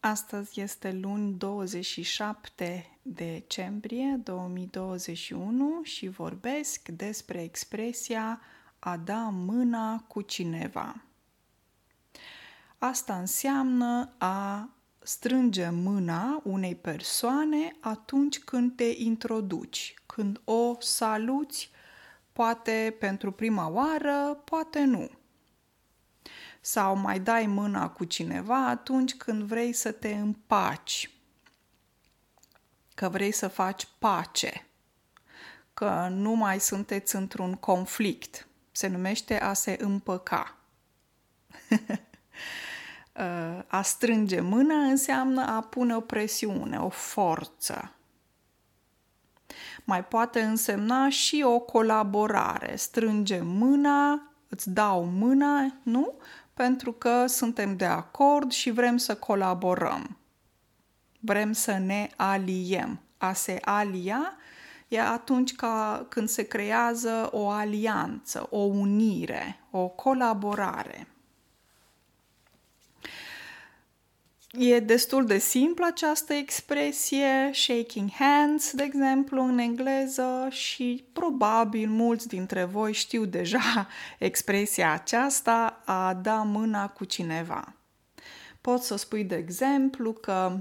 Astăzi este luni 27 decembrie 2021 și vorbesc despre expresia a da mâna cu cineva. Asta înseamnă a strânge mâna unei persoane atunci când te introduci, când o saluți, poate pentru prima oară, poate nu sau mai dai mâna cu cineva atunci când vrei să te împaci, că vrei să faci pace, că nu mai sunteți într-un conflict. Se numește a se împăca. a strânge mâna înseamnă a pune o presiune, o forță. Mai poate însemna și o colaborare. Strânge mâna, îți dau mâna, nu? Pentru că suntem de acord și vrem să colaborăm. Vrem să ne aliem. A se alia e atunci ca, când se creează o alianță, o unire, o colaborare. E destul de simplă această expresie, shaking hands, de exemplu, în engleză și probabil mulți dintre voi știu deja expresia aceasta a da mâna cu cineva. Poți să spui, de exemplu, că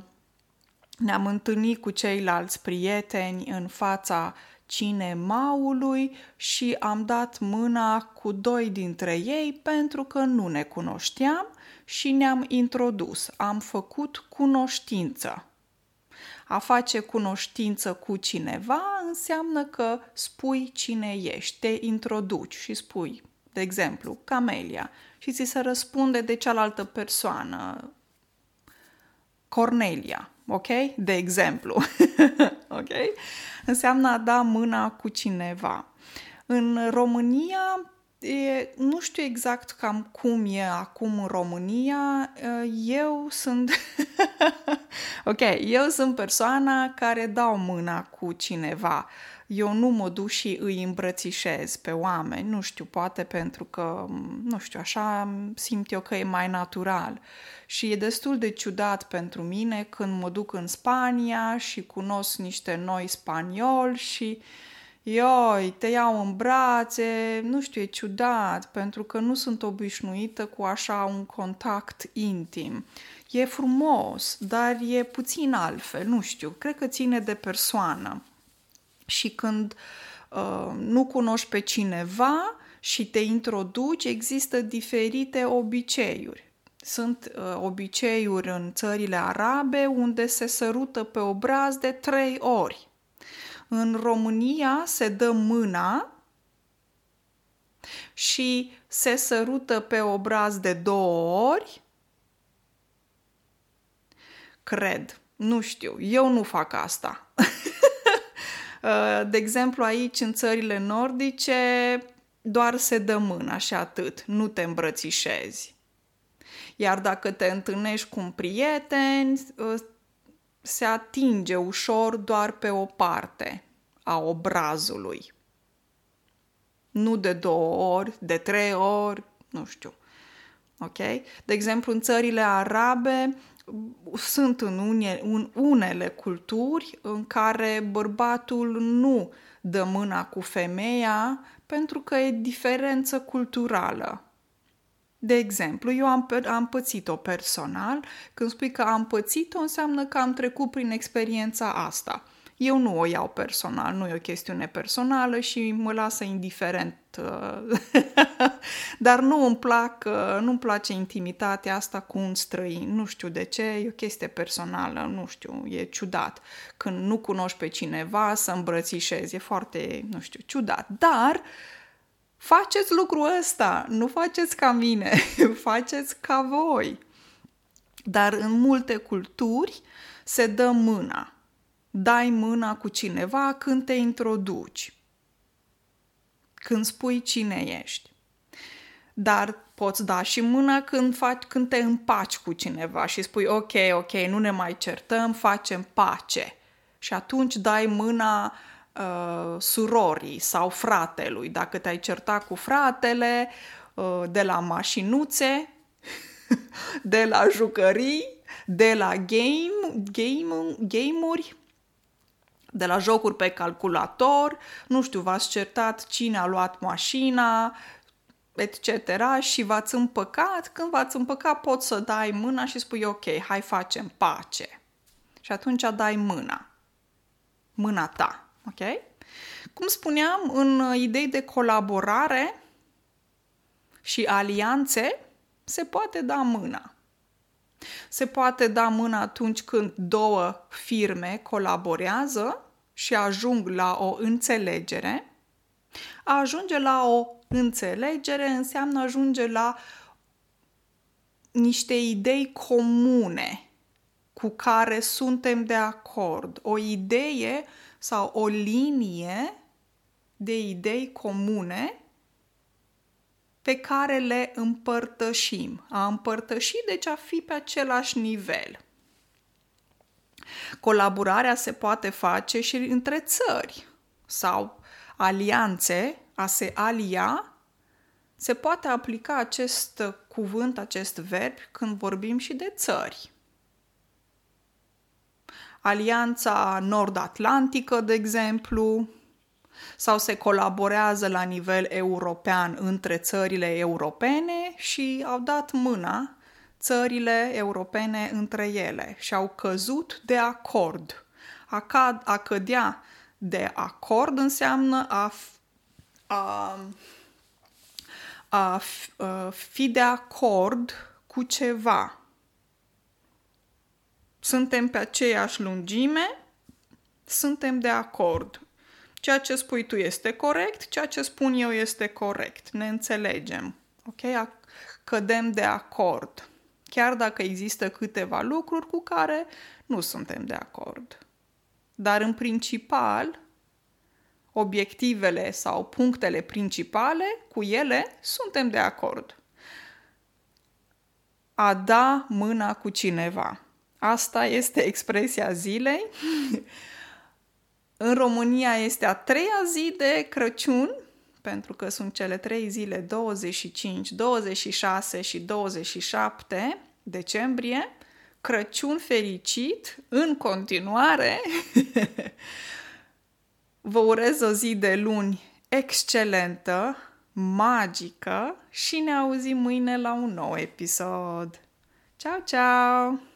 ne-am întâlnit cu ceilalți prieteni în fața cinemaului și am dat mâna cu doi dintre ei pentru că nu ne cunoșteam și ne-am introdus, am făcut cunoștință. A face cunoștință cu cineva înseamnă că spui cine ești, te introduci și spui, de exemplu, Camelia, și ți se răspunde de cealaltă persoană, Cornelia, ok? De exemplu, ok? Înseamnă a da mâna cu cineva. În România E, nu știu exact cam cum e acum în România. Eu sunt. ok, eu sunt persoana care dau mâna cu cineva. Eu nu mă duc și îi îmbrățișez pe oameni. Nu știu, poate pentru că, nu știu, așa simt eu că e mai natural. Și e destul de ciudat pentru mine când mă duc în Spania și cunosc niște noi spanioli și ioi, te iau în brațe, nu știu, e ciudat, pentru că nu sunt obișnuită cu așa un contact intim. E frumos, dar e puțin altfel, nu știu, cred că ține de persoană. Și când uh, nu cunoști pe cineva și te introduci, există diferite obiceiuri. Sunt uh, obiceiuri în țările arabe unde se sărută pe obraz de trei ori în România se dă mâna și se sărută pe obraz de două ori. Cred. Nu știu. Eu nu fac asta. de exemplu, aici, în țările nordice, doar se dă mâna și atât. Nu te îmbrățișezi. Iar dacă te întâlnești cu un prieten, se atinge ușor doar pe o parte a obrazului. Nu de două ori, de trei ori, nu știu. Ok? De exemplu, în țările arabe sunt în une, în unele culturi în care bărbatul nu dă mâna cu femeia pentru că e diferență culturală. De exemplu, eu am, am pățit-o personal. Când spui că am pățit-o, înseamnă că am trecut prin experiența asta. Eu nu o iau personal, nu e o chestiune personală și mă lasă indiferent. Uh, dar nu îmi plac, uh, nu-mi place intimitatea asta cu un străin. Nu știu de ce, e o chestie personală, nu știu, e ciudat. Când nu cunoști pe cineva să îmbrățișezi, e foarte, nu știu, ciudat. Dar faceți lucrul ăsta, nu faceți ca mine, faceți ca voi. Dar în multe culturi se dă mâna. Dai mâna cu cineva când te introduci, când spui cine ești. Dar poți da și mâna când, faci, când te împaci cu cineva și spui ok, ok, nu ne mai certăm, facem pace. Și atunci dai mâna uh, surorii sau fratelui. Dacă te-ai certat cu fratele uh, de la mașinuțe, de la jucării, de la game, game, game-uri, de la jocuri pe calculator, nu știu, v-ați certat cine a luat mașina, etc. și v-ați împăcat, când v-ați împăcat poți să dai mâna și spui ok, hai facem pace. Și atunci dai mâna. Mâna ta, ok? Cum spuneam, în idei de colaborare și alianțe, se poate da mâna. Se poate da mâna atunci când două firme colaborează și ajung la o înțelegere. A ajunge la o înțelegere înseamnă ajunge la niște idei comune cu care suntem de acord. O idee sau o linie de idei comune pe care le împărtășim. A împărtăși, deci a fi pe același nivel. Colaborarea se poate face și între țări sau alianțe, a se alia, se poate aplica acest cuvânt, acest verb când vorbim și de țări. Alianța Nord-Atlantică, de exemplu, sau se colaborează la nivel european între țările europene și au dat mâna țările europene între ele și au căzut de acord. A, cad, a cădea de acord înseamnă a, a, a, a fi de acord cu ceva. Suntem pe aceeași lungime, suntem de acord. Ceea ce spui tu este corect, ceea ce spun eu este corect. Ne înțelegem. Ok? Cădem de acord. Chiar dacă există câteva lucruri cu care nu suntem de acord. Dar în principal, obiectivele sau punctele principale, cu ele suntem de acord. A da mâna cu cineva. Asta este expresia zilei. În România este a treia zi de Crăciun, pentru că sunt cele trei zile 25, 26 și 27 decembrie. Crăciun fericit în continuare. Vă urez o zi de luni excelentă, magică și ne auzim mâine la un nou episod. Ciao, ciao!